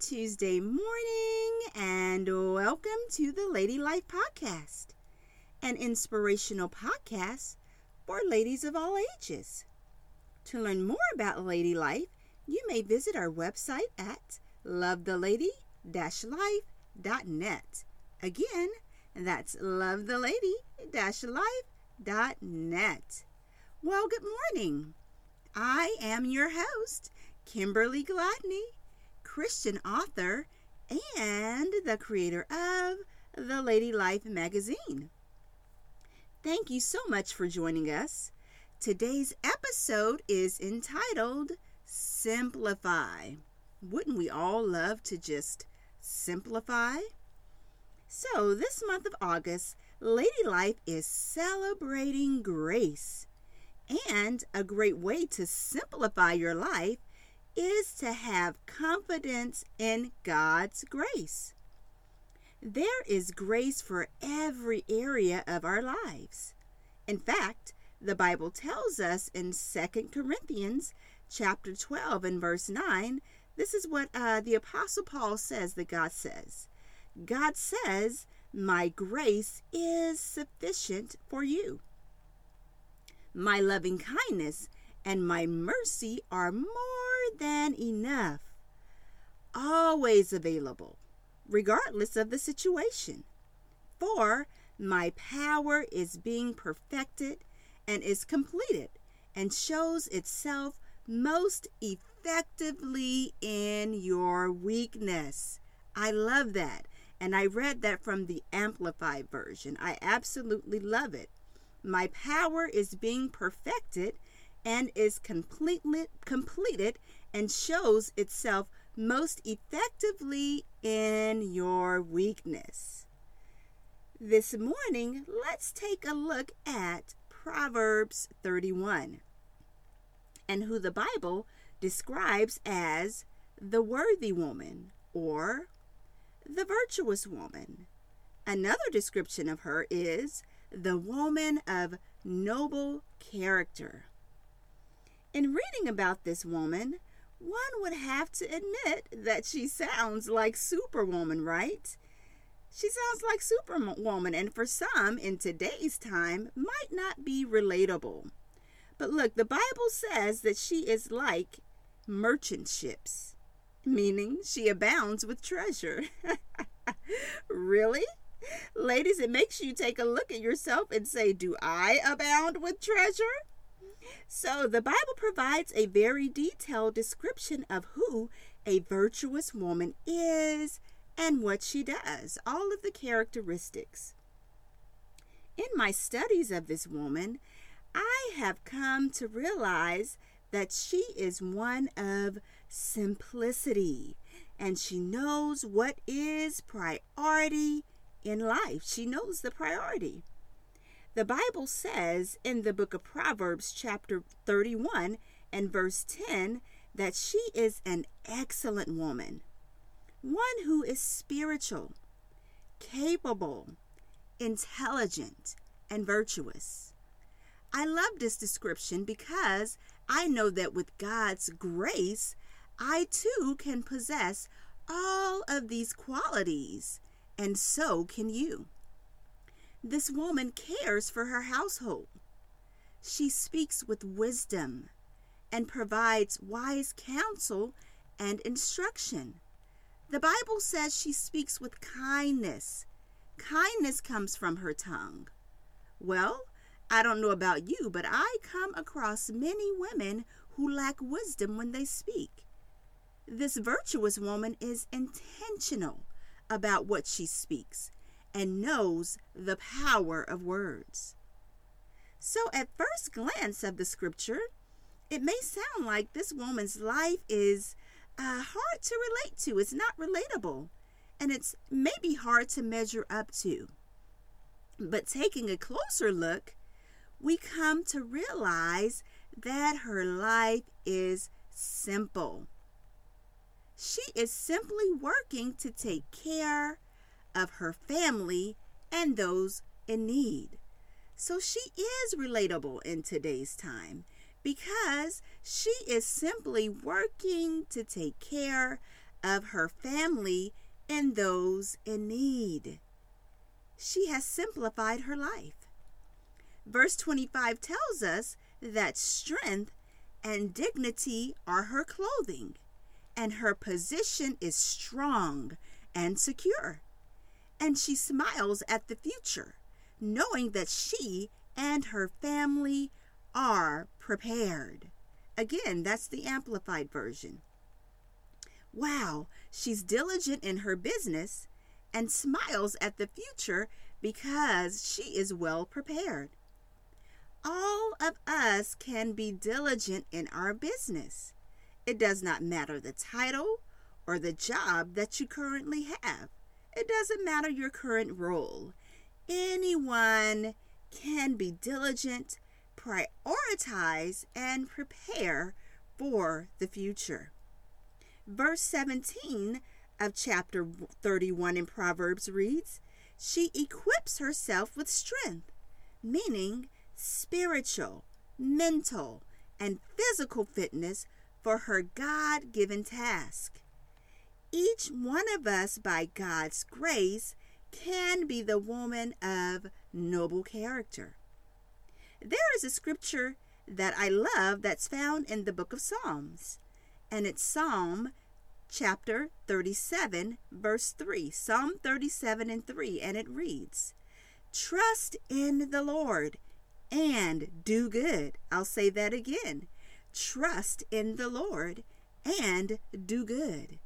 Tuesday morning, and welcome to the Lady Life Podcast, an inspirational podcast for ladies of all ages. To learn more about Lady Life, you may visit our website at lovethelady life.net. Again, that's lovethelady life.net. Well, good morning. I am your host, Kimberly Gladney Christian author and the creator of the Lady Life magazine. Thank you so much for joining us. Today's episode is entitled Simplify. Wouldn't we all love to just simplify? So, this month of August, Lady Life is celebrating grace. And a great way to simplify your life is to have confidence in God's grace. There is grace for every area of our lives. In fact, the Bible tells us in 2 Corinthians chapter 12 and verse 9, this is what uh, the Apostle Paul says that God says. God says, My grace is sufficient for you. My loving kindness and my mercy are more than enough, always available, regardless of the situation. For my power is being perfected and is completed and shows itself most effectively in your weakness. I love that. And I read that from the Amplified Version. I absolutely love it. My power is being perfected and is completely completed and shows itself most effectively in your weakness. This morning, let's take a look at Proverbs 31 and who the Bible describes as the worthy woman or the virtuous woman. Another description of her is the woman of noble character. In reading about this woman, one would have to admit that she sounds like Superwoman, right? She sounds like Superwoman, and for some in today's time, might not be relatable. But look, the Bible says that she is like merchant ships, meaning she abounds with treasure. really? Ladies, it makes you take a look at yourself and say, Do I abound with treasure? So the Bible provides a very detailed description of who a virtuous woman is and what she does, all of the characteristics. In my studies of this woman, I have come to realize that she is one of simplicity and she knows what is priority in life. She knows the priority. The Bible says in the book of Proverbs, chapter 31 and verse 10, that she is an excellent woman, one who is spiritual, capable, intelligent, and virtuous. I love this description because I know that with God's grace, I too can possess all of these qualities, and so can you. This woman cares for her household. She speaks with wisdom and provides wise counsel and instruction. The Bible says she speaks with kindness. Kindness comes from her tongue. Well, I don't know about you, but I come across many women who lack wisdom when they speak. This virtuous woman is intentional about what she speaks and knows the power of words. So, at first glance of the scripture, it may sound like this woman's life is uh, hard to relate to. It's not relatable, and it's maybe hard to measure up to. But taking a closer look, we come to realize that her life is simple. She is simply working to take care of her family and those in need. So she is relatable in today's time because she is simply working to take care of her family and those in need. She has simplified her life. Verse 25 tells us that strength and dignity are her clothing, and her position is strong and secure. And she smiles at the future, knowing that she and her family are prepared. Again, that's the amplified version. Wow, she's diligent in her business and smiles at the future because she is well prepared. All of us can be diligent in our business. It does not matter the title or the job that you currently have. It doesn't matter your current role. Anyone can be diligent prioritize and prepare for the future. Verse 17 of chapter 31 in Proverbs reads, She equips herself with strength, meaning spiritual, mental, and physical fitness for her God given task. Each one of us, by God's grace, can be the woman of noble character. There is a scripture that I love that's found in the book of Psalms, and it's Psalm chapter 37, verse 3. Psalm 37 and 3, and it reads, Trust in the Lord and do good. I'll say that again. Trust in the Lord and do good.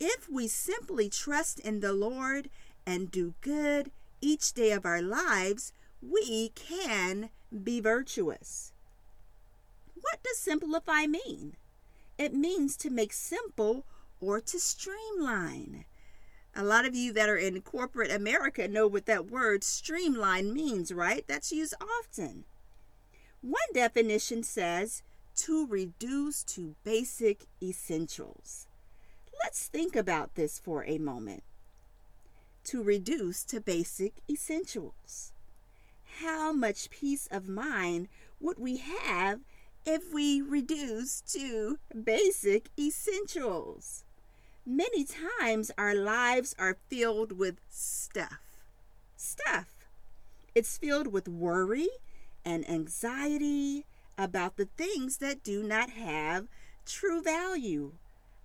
If we simply trust in the Lord and do good each day of our lives, we can be virtuous. What does simplify mean? It means to make simple or to streamline. A lot of you that are in corporate America know what that word streamline means, right? That's used often. One definition says to reduce to basic essentials. Let's think about this for a moment. To reduce to basic essentials how much peace of mind would we have if we reduce to basic essentials? Many times our lives are filled with stuff. Stuff. It's filled with worry and anxiety about the things that do not have true value.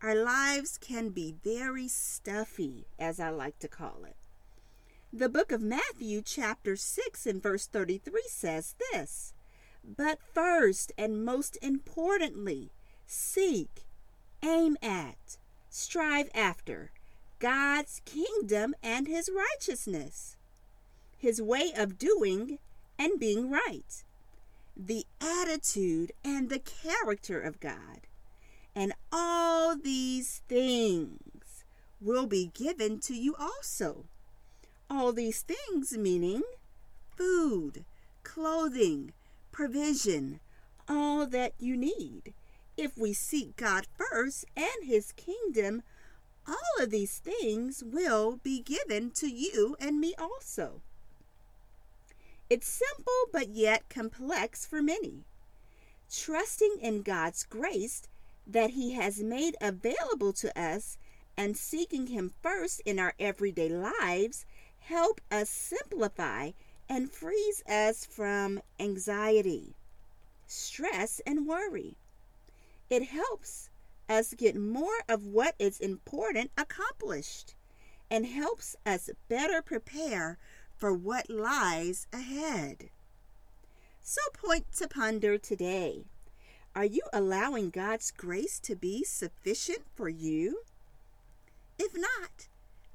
Our lives can be very stuffy, as I like to call it. The book of Matthew, chapter 6, and verse 33 says this But first and most importantly, seek, aim at, strive after God's kingdom and his righteousness, his way of doing and being right, the attitude and the character of God. And all these things will be given to you also all these things, meaning food, clothing, provision, all that you need. If we seek God first and His kingdom, all of these things will be given to you and me also. It's simple but yet complex for many. Trusting in God's grace that He has made available to us and seeking Him first in our everyday lives help us simplify and frees us from anxiety, stress, and worry. It helps us get more of what is important accomplished and helps us better prepare for what lies ahead. So, point to ponder today. Are you allowing God's grace to be sufficient for you? If not,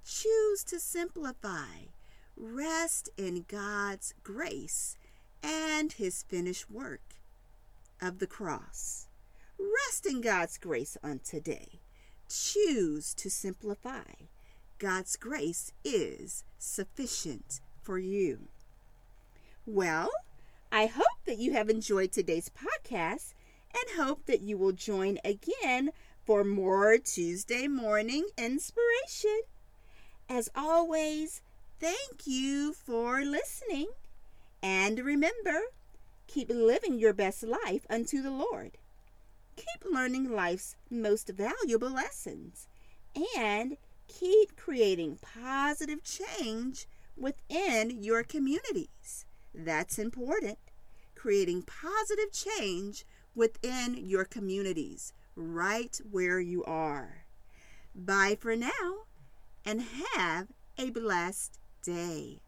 Choose to simplify. Rest in God's grace and his finished work of the cross. Rest in God's grace on today. Choose to simplify. God's grace is sufficient for you. Well, I hope that you have enjoyed today's podcast and hope that you will join again for more Tuesday morning inspiration. As always, thank you for listening. And remember, keep living your best life unto the Lord. Keep learning life's most valuable lessons and keep creating positive change within your communities. That's important. Creating positive change within your communities, right where you are. Bye for now and have a blessed day.